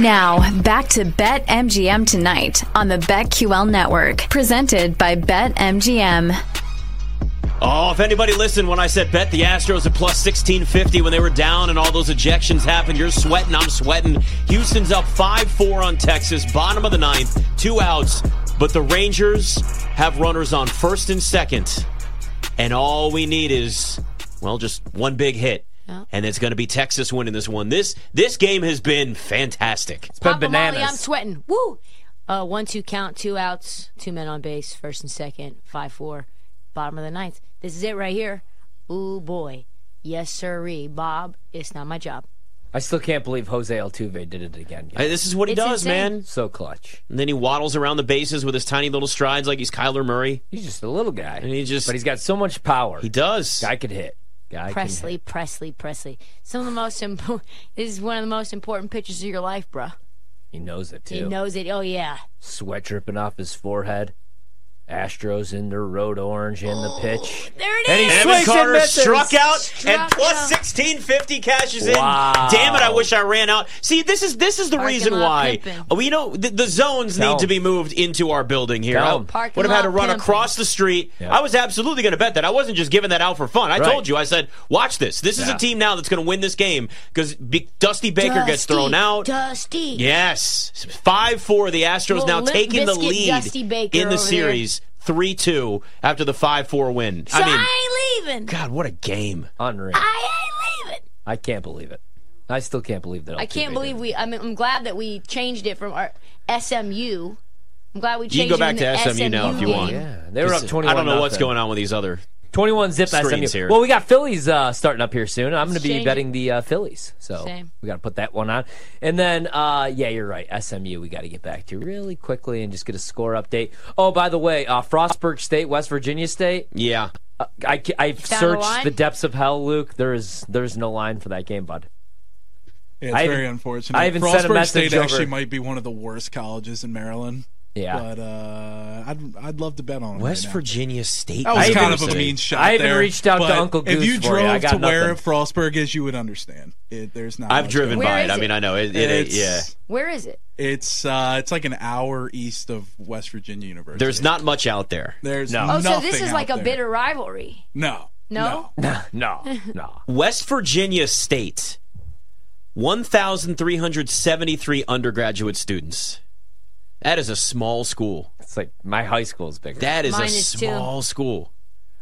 Now, back to Bet MGM tonight on the BetQL network, presented by BetMGM. Oh, if anybody listened when I said bet the Astros at plus 1650 when they were down and all those ejections happened, you're sweating, I'm sweating. Houston's up 5 4 on Texas, bottom of the ninth, two outs, but the Rangers have runners on first and second. And all we need is, well, just one big hit. And it's going to be Texas winning this one. This this game has been fantastic. It's been Papa Molly. I'm sweating. Woo! Uh, one, two count, two outs, two men on base, first and second, five, four, bottom of the ninth. This is it right here. Ooh boy, yes sirree, Bob. It's not my job. I still can't believe Jose Altuve did it again. Hey, This is what he It's does, insane. man. So clutch. And then he waddles around the bases with his tiny little strides like he's Kyler Murray. He's just a little guy. And he just but he's got so much power. he does. Guy could hit. Guy Presley. Presley, Presley. Some of the most important. This is one of the most important pitches of your life, bruh. He knows it too. He knows it. Oh yeah. Sweat dripping off his forehead. Astros in their road orange in the pitch. There it And he is. Evan swings and Carter misses. struck out Struck and plus out. sixteen fifty cashes Wow. in. Damn it! I wish I ran out. See, this is this is the Parking reason why pimping. Oh, we know the, the zones Tell need to be moved into our building here. Tell I 'em. Would have had to run pimping. across the street. Yeah. I was absolutely going to bet that. I wasn't just giving that out for fun. I Right. told you. I said, watch this. This is Yeah. a team now that's going to win this game because Dusty Baker gets thrown out. Dusty. Yes, five four. The Astros Little now taking the lead Dusty Baker in the series. there. Series, three two after the five four win. So I mean, I ain't leaving. God, what a game! Unreal. I ain't leaving. I can't believe it. I still can't believe that. I can't believe we. I mean, I'm glad that we changed it from our SMU. I'm glad we changed You can go back to in the SMU now if you game. want. Yeah, they were up 21. I don't know what's going on with these other. 21 zip Screens SMU. here. Well, we got Phillies uh, starting up here soon. I'm going to be Change it. betting the uh, Phillies, so Same. we got to put that one on. And then, uh, yeah, you're right. SMU, we got to get back to really quickly and just get a score update. Oh, by the way, uh, Frostburg State, West Virginia State. Yeah, Uh, I I've searched the depths of hell, Luke. There is there's no line for that game, bud. Yeah, it's I very unfortunate. I even sent a Frostburg message State actually might be one of the worst colleges in Maryland. Yeah. But uh, I'd I'd love to bet on it West right. Virginia State. That was I kind of a University. mean shot. I even there, reached out to but Uncle If Goose you for drove you. I got to where nothing. Frostburg is, you would understand. It, there's not. I've driven by it. it. is I mean, I know it. on. it, It's, yeah, Where is it? It's uh, it's like an hour east of West Virginia University. there's not much out there. There's No. Oh, so this is out like a there. bitter rivalry. No. No? No. no, no. West Virginia State, 1,373 undergraduate students. That is a small school. It's like my high school is bigger. That is Mine a is too. small school.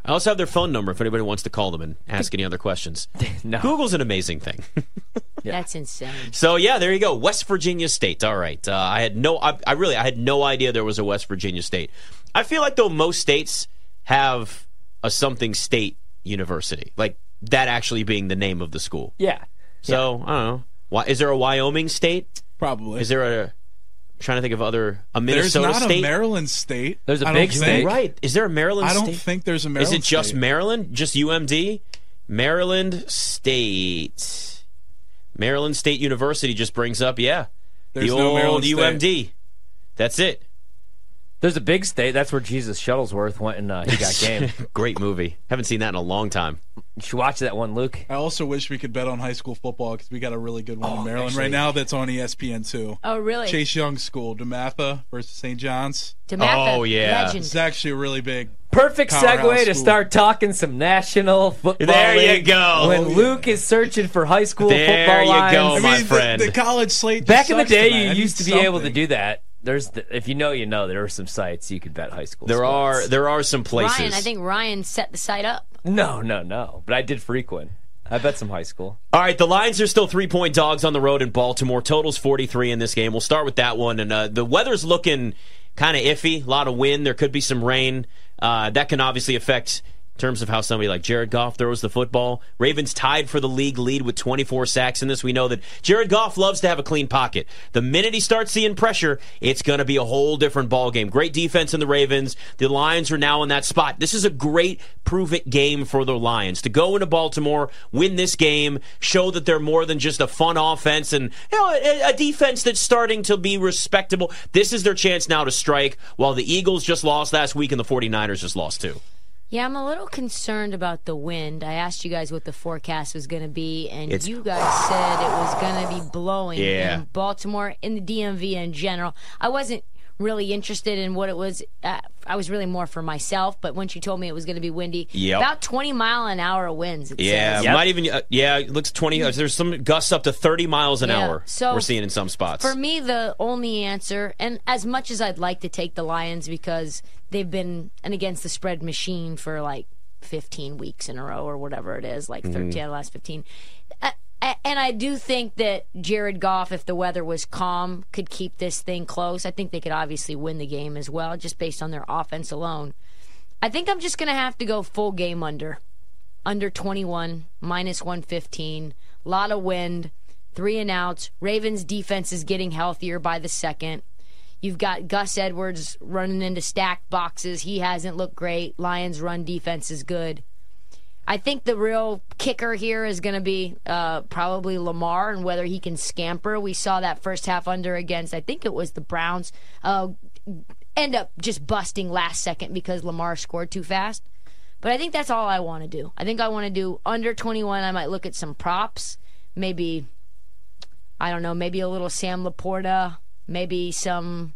I also have their phone number if anybody wants to call them and ask any other questions. no. Google's an amazing thing. That's insane. So yeah, there you go. West Virginia State. All right. Uh, I had no. I, I really. I had no idea there was a West Virginia State. I feel like though most states have a something state university, like that actually being the name of the school. Yeah. So I don't know. Why is there a Wyoming State? Probably. Is there a? I'm trying to think of other a there's Minnesota not state. a Maryland state. There's a I big don't state. think. right? Is there a Maryland I don't state? think there's a Maryland. Is it just state. Maryland? Just UMD? Maryland State. Maryland State University just brings up, yeah, There's the no old Maryland State. UMD. That's it. There's a big state. That's where Jesus Shuttlesworth went and uh, he got game. Great movie. Haven't seen that in a long time. you should watch that one, Luke. I also wish we could bet on high school football because we got a really good one Oh, in Maryland actually- right now that's on ESPN too. Oh, really? Chase Young School, DeMatha versus St. John's. DeMatha, Oh, yeah. It's actually a really big. Perfect Powerhouse segue to start talking some national football. There you go. When Oh, yeah. Luke is searching for high school There football you lines. go, I my mean, friend. The, the college slate. just Back in the day, tonight. you I used to need be able to do that. There's, the, if you know, you know. There are some sites you could bet high school. There are there are some places. Ryan, I think Ryan set the site up. No, no, no. But I did frequent. I bet some high school. All right, the Lions are still three point dogs on the road in Baltimore. Totals 43 in this game. We'll start with that one. And uh, the weather's looking kind of iffy. A lot of wind. There could be some rain. Uh, that can obviously affect in terms of how somebody like Jared Goff throws the football. Ravens tied for the league lead with 24 sacks in this. We know that Jared Goff loves to have a clean pocket. The minute he starts seeing pressure, it's going to be a whole different ball game. Great defense in the Ravens. The Lions are now in that spot. This is a great prove it game for the Lions to go into Baltimore, win this game, show that they're more than just a fun offense and you know a, a defense that's starting to be respectable. This is their chance now to strike while the Eagles just lost last week and the 49ers just lost too. Yeah, I'm a little concerned about the wind. I asked you guys what the forecast was going to be, and It's- you guys said it was going to be blowing Yeah. in Baltimore, in the DMV in general. I wasn't really interested in what it was. Uh, I was really more for myself, but when she told me it was going to be windy, Yep. about 20 mile an hour winds. It Yeah, says. Yep. might even. Uh, yeah, it looks twenty. uh, There's some gusts up to thirty miles an Yeah, hour. so we're seeing in some spots. For me, the only answer, and as much as I'd like to take the Lions because they've been an against the spread machine for like 15 weeks in a row or whatever it is, like 13 out of the last 15. And I do think that Jared Goff, if the weather was calm, could keep this thing close. I think they could obviously win the game as well, just based on their offense alone. I think I'm just going to have to go full game under. Under 21, minus 115. Lot of wind, three and outs. Ravens defense is getting healthier by the second. You've got Gus Edwards running into stacked boxes. He hasn't looked great. Lions run defense is good. I think the real kicker here is going to be uh, probably Lamar and whether he can scamper. We saw that first half under against, I think it was the Browns, uh, end up just busting last second because Lamar scored too fast. But I think that's all I want to do. I think I want to do under 21. I might look at some props. Maybe, I don't know, maybe a little Sam Laporta, maybe some.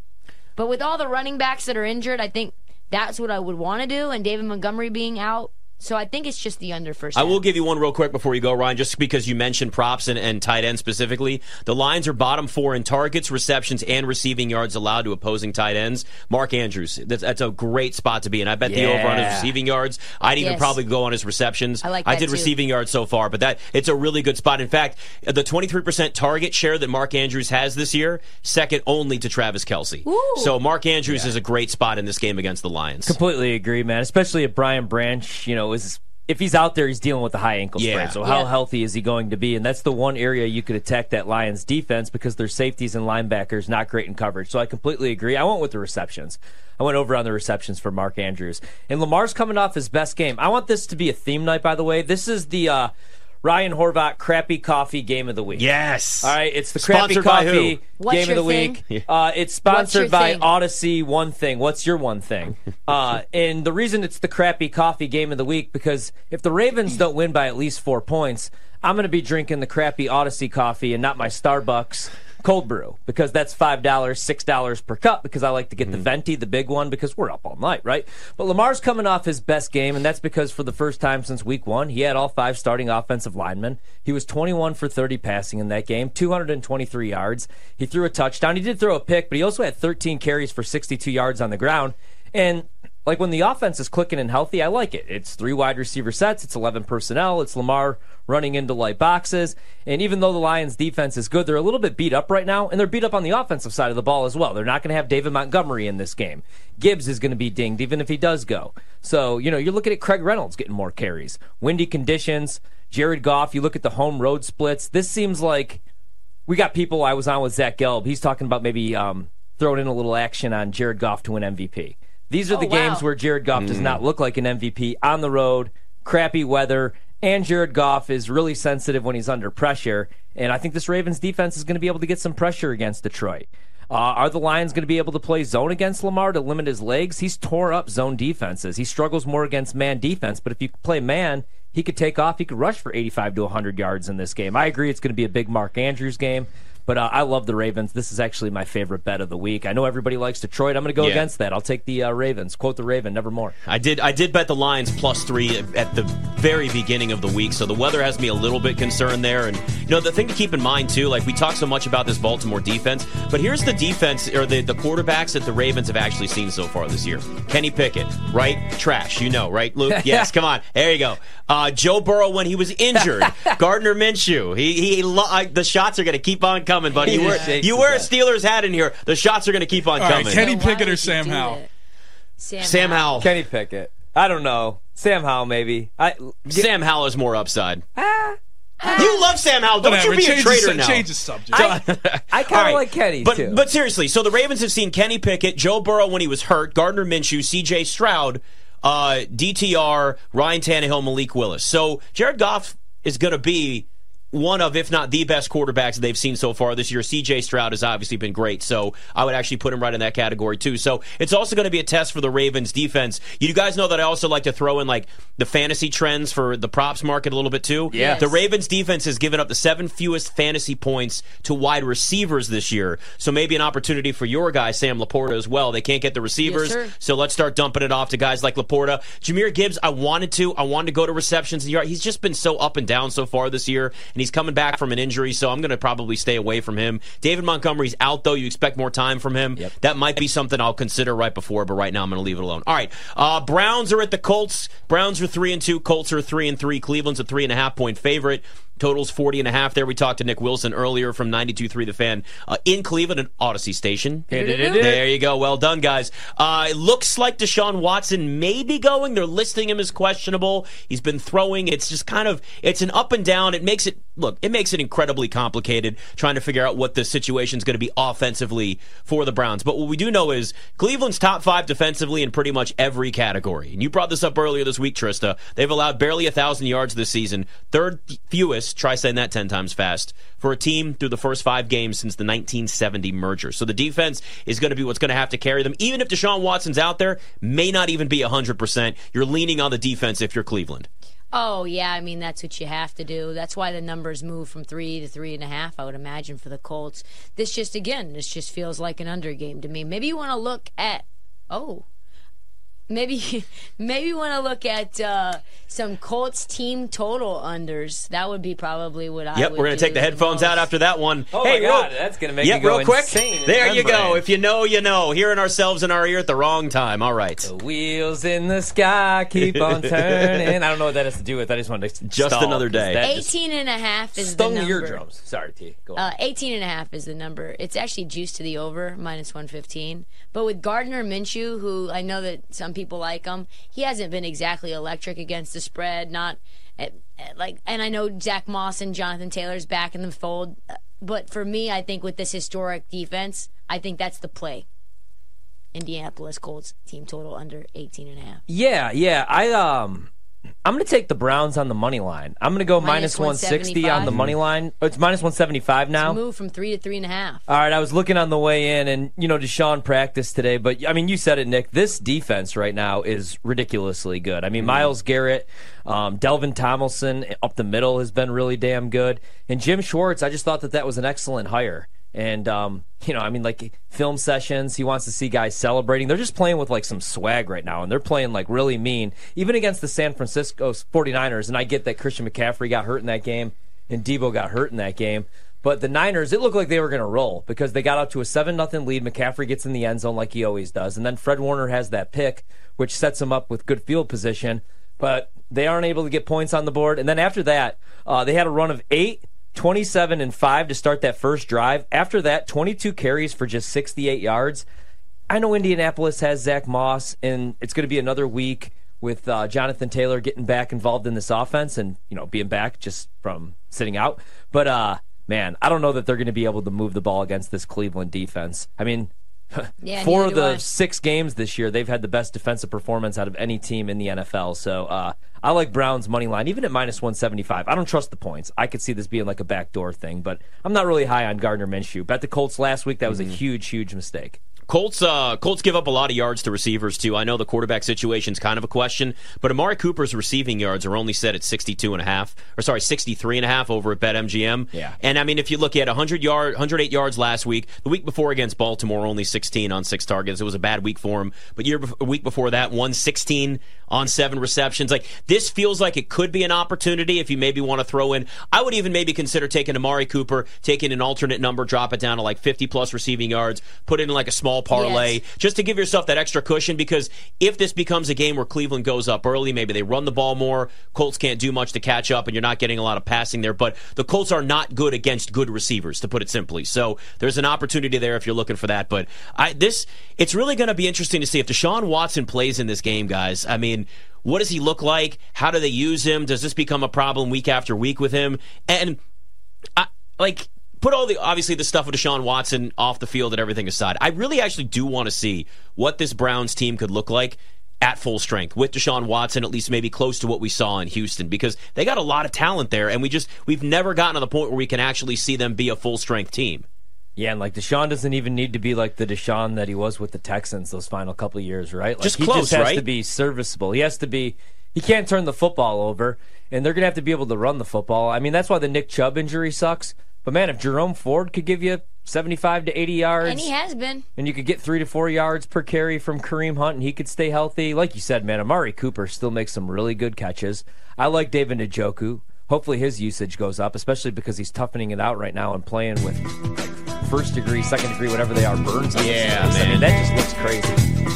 But with all the running backs that are injured, I think that's what I would want to do. And David Montgomery being out. So I think it's just the under first. I half. will give you one real quick before you go, Ryan, just because you mentioned props and, and tight ends specifically. The Lions are bottom four in targets, receptions, and receiving yards allowed to opposing tight ends. Mark Andrews, that's, that's a great spot to be in. I bet the over on his receiving yards. I'd even Yes. probably go on his receptions. I like I did too. receiving yards so far, but that it's a really good spot. In fact, the 23% target share that Mark Andrews has this year, second only to Travis Kelce. Ooh. So Mark Andrews is a great spot in this game against the Lions. Completely agree, man. Especially if Brian Branch, you know, is if he's out there, he's dealing with a high ankle sprain. Yeah. So how Yeah. healthy is he going to be? And that's the one area you could attack that Lions defense because their safeties and linebackers not great in coverage. So I completely agree. I went with the receptions. I went over on the receptions for Mark Andrews. And Lamar's coming off his best game. I want this to be a theme night, by the way. This is the uh, Ryan Horvath crappy coffee game of the week. Yes. All right, it's the crappy Sponsored coffee game of the thing? week. Uh, it's sponsored by thing? Odyssey. One thing. What's your one thing? Uh, and the reason it's the crappy coffee game of the week because if the Ravens don't win by at least four points, I'm going to be drinking the crappy Odyssey coffee and not my Starbucks cold brew because that's five dollars, six dollars per cup because I like to get the mm-hmm. venti, the big one, because we're up all night, right? But Lamar's coming off his best game, and that's because for the first time since week one, he had all five starting offensive linemen. He was 21 for 30 passing in that game, 223 yards. He threw a touchdown. He did throw a pick, but he also had 13 carries for 62 yards on the ground. And like when the offense is clicking and healthy, I like it. It's three wide receiver sets, it's 11 personnel, it's Lamar running into light boxes. And even though the Lions defense is good, they're a little bit beat up right now, and they're beat up on the offensive side of the ball as well. They're not going to have David Montgomery in this game. Gibbs is going to be dinged even if he does go. So, you know, you're looking at Craig Reynolds getting more carries. Windy conditions, Jared Goff, you look at the home road splits. This seems like we got people I was on with Zach Gelb. He's talking about maybe um, throwing in a little action on Jared Goff to win MVP. These are Oh, the wow. games where Jared Goff does not look like an MVP on the road, crappy weather, and Jared Goff is really sensitive when he's under pressure. And I think this Ravens defense is going to be able to get some pressure against Detroit. Uh, are the Lions going to be able to play zone against Lamar to limit his legs? He's tore up zone defenses. He struggles more against man defense, but if you play man, he could take off. He could rush for 85 to 100 yards in this game. I agree it's going to be a big Mark Andrews game, but uh, I love the Ravens. This is actually my favorite bet of the week. I know everybody likes Detroit. I'm going to go Yeah. against that. I'll take the uh, Ravens. Quote the Raven, nevermore. I did. I did bet the Lions plus three at the very beginning of the week, so the weather has me a little bit concerned there. And you know, the thing to keep in mind too, like we talk so much about this Baltimore defense, but here's the defense or the the quarterbacks that the Ravens have actually seen so far this year. Kenny Pickett, right? Trash, you know, right, Luke? Yes, come on. There you go. Uh, Joe Burrow when he was injured. Gardner Minshew. He he. Lo- I, the shots are going to keep on coming, buddy. You wear you wear a. Steelers hat in here. The shots are going to keep on All right, coming. Kenny Pickett or Sam do Howell? Sam, Sam Howell. Kenny Pickett. I don't know. Sam Howell, maybe. I, Sam Howell is more upside. you love Sam Howell. Don't Whatever. you be change a traitor the, now. Change the subject. I, I kind of right. like Kenny, but, too. But seriously, so the Ravens have seen Kenny Pickett, Joe Burrow when he was hurt, Gardner Minshew, C.J. Stroud, uh, DTR, Ryan Tannehill, Malik Willis. So Jared Goff is going to be one of, if not the best quarterbacks they've seen so far this year. CJ Stroud has obviously been great, so I would actually put him right in that category too. So it's also going to be a test for the Ravens defense. You guys know that I also like to throw in like the fantasy trends for the props market a little bit too. Yes. The Ravens defense has given up the seven fewest fantasy points to wide receivers this year. So maybe an opportunity for your guy, Sam Laporta, as well. They can't get the receivers. sir. so let's start dumping it off to guys like Laporta. Jahmyr Gibbs, I wanted to. I wanted to go to receptions. He's just been so up and down so far this year, and he's coming back from an injury, so I'm going to probably stay away from him. David Montgomery's out, though. You expect more time from him. Yep. That might be something I'll consider right before, but right now I'm going to leave it alone. All right. Uh, Browns are at the Colts. Browns are 3 and 2. Colts are 3 and 3. Cleveland's a 3.5 point favorite. Totals 40 and a half there. We talked to Nick Wilson earlier from 92.3 The Fan uh, in Cleveland, an Odyssey station. Hit it, hit it. There you go. Well done, guys. Uh, it looks like Deshaun Watson may be going. They're listing him as questionable. He's been throwing. It's just kind of it's an up and down. It makes it look. It makes it incredibly complicated trying to figure out what the situation is going to be offensively for the Browns. But what we do know is Cleveland's top five defensively in pretty much every category. And you brought this up earlier this week, Trysta. They've allowed barely a thousand yards this season, third fewest. Try saying that ten times fast for a team through the first five games since the 1970 merger. So the defense is going to be what's going to have to carry them. Even if Deshaun Watson's out there, may not even be 100%. You're leaning on the defense if you're Cleveland. Oh yeah, I mean that's what you have to do. That's why the numbers move from three to three and a half. I would imagine for the Colts. This just again, this just feels like an under game to me. Maybe you want to look at oh, maybe maybe you want to look at uh, some Colts team total unders. That would be probably what I. Yep, would we're going to take the headphones most. out after that one. Oh hey, my God, real- that's gonna make yeah, me go real quick. insane There you go. If you know, you know. Hearing ourselves in our ear at the wrong time. All right. The wheels in the sky keep on turning. I don't know what that has to do with. I just wanted to Just stall, another 'cause day. that 18 and a half is stung the the number. eardrums. Sorry, T. Go on. Uh, 18 and a half is the number. It's actually juiced to the over, minus 115. But with Gardner Minshew, who I know that some people like him, he hasn't been exactly electric against the spread. Not at, at, like, and I know Zack Moss and Jonathan Taylor's back in the fold. uh, But for me, I think with this historic defense, I think that's the play. Indianapolis Colts team total under 18 and a half. Yeah, yeah. I um I'm going to take the Browns on the money line. I'm going to go Minus minus 160 on the money line. Oh, it's minus 175 now. Move from three to three and a half. All right, I was looking on the way in, and you know, Deshaun practiced today, but I mean, you said it, Nick. This defense right now is ridiculously good. I mean, Myles Garrett, um, Dalvin Tomlinson up the middle has been really damn good, and Jim Schwartz. I just thought that that was an excellent hire. And um, you know, I mean, like film sessions, he wants to see guys celebrating. They're just playing with like some swag right now, and they're playing like really mean, even against the San Francisco 49ers. And I get that Christian McCaffrey got hurt in that game, and Deebo got hurt in that game. But the Niners, it looked like they were going to roll because they got out to a 7 0 lead. McCaffrey gets in the end zone like he always does. And then Fred Warner has that pick, which sets him up with good field position. But they aren't able to get points on the board. And then after that, uh, they had a run of eight, 27, and 5 to start that first drive. After that, 22 carries for just 68 yards. I know Indianapolis has Zack Moss, and it's going to be another week with uh, Jonathan Taylor getting back involved in this offense and you know being back just from sitting out. But uh, man, I don't know that they're going to be able to move the ball against this Cleveland defense. I mean, Yeah, four of the I. six games this year, they've had the best defensive performance out of any team in the NFL. So uh, I like Browns money line, even at minus one seventy five. I don't trust the points. I could see this being like a backdoor thing, but I'm not really high on Gardner Minshew. Bet the Colts last week. That was Mm-hmm. a huge, huge mistake. Colts uh, Colts give up a lot of yards to receivers too. I know the quarterback situation's kind of a question, but Amari Cooper's receiving yards are only set at 62 and a half or sorry, 63 and a half over at BetMGM. Yeah. And I mean if you look at 100 yard 108 yards last week, the week before against Baltimore only 16 on 6 targets. It was a bad week for him, but year a week before that 116 on 7 receptions. Like this feels like it could be an opportunity if you maybe want to throw in. I would even maybe consider taking Amari Cooper, taking an alternate number, drop it down to like 50 plus receiving yards, put in like a small parlay Yes. just to give yourself that extra cushion because if this becomes a game where Cleveland goes up early, maybe they run the ball more, Colts can't do much to catch up and you're not getting a lot of passing there, but the Colts are not good against good receivers to put it simply. So there's an opportunity there if you're looking for that, but I this it's really going to be interesting to see if Deshaun Watson plays in this game, guys. I mean, what does he look like? How do they use him? Does this become a problem week after week with him? And I, like put all the obviously the stuff with Deshaun Watson off the field and everything aside. I really actually do want to see what this Browns team could look like at full strength with Deshaun Watson, at least maybe close to what we saw in Houston, because they got a lot of talent there, and we just we've never gotten to the point where we can actually see them be a full strength team. Yeah, and like Deshaun doesn't even need to be like the Deshaun that he was with the Texans those final couple of years, right? Like Just he close, just has right? to be serviceable. He has to be he can't turn the football over, and they're gonna have to be able to run the football. I mean, that's why the Nick Chubb injury sucks. But man, if Jerome Ford could give you seventy-five to eighty yards, And he has been. and you could get three to four yards per carry from Kareem Hunt, and he could stay healthy. Like you said, man, Amari Cooper still makes some really good catches. I like David Njoku. Hopefully, his usage goes up, especially because he's toughening it out right now and playing with first degree, second degree, whatever they are, burns. on his Yeah, face. I man. mean, that just looks crazy.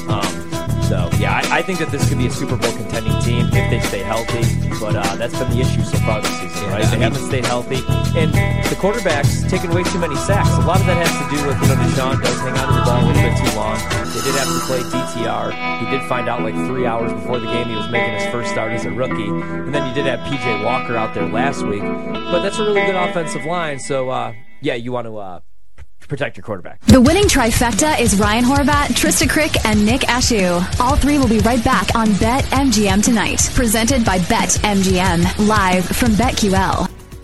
Um, so yeah, I, I think that this could be a Super Bowl contending team if they stay healthy. But uh, that's been the issue so far this season, right? I They mean- haven't stayed healthy, and the quarterbacks taking way too many sacks. A lot of that has to do with you know Deshaun does hang on to the ball a little bit too long. They did have to play DTR. He did find out like three hours before the game he was making his first start as a rookie, and then you did have PJ Walker out there last week. But that's a really good offensive line. So uh, yeah, you want to uh, protect your quarterback. The winning trifecta is Ryan Horvath, Trysta Krick, and Nick Ashew. All three will be right back on Bet MGM tonight. Presented by Bet MGM. Live from BetQL.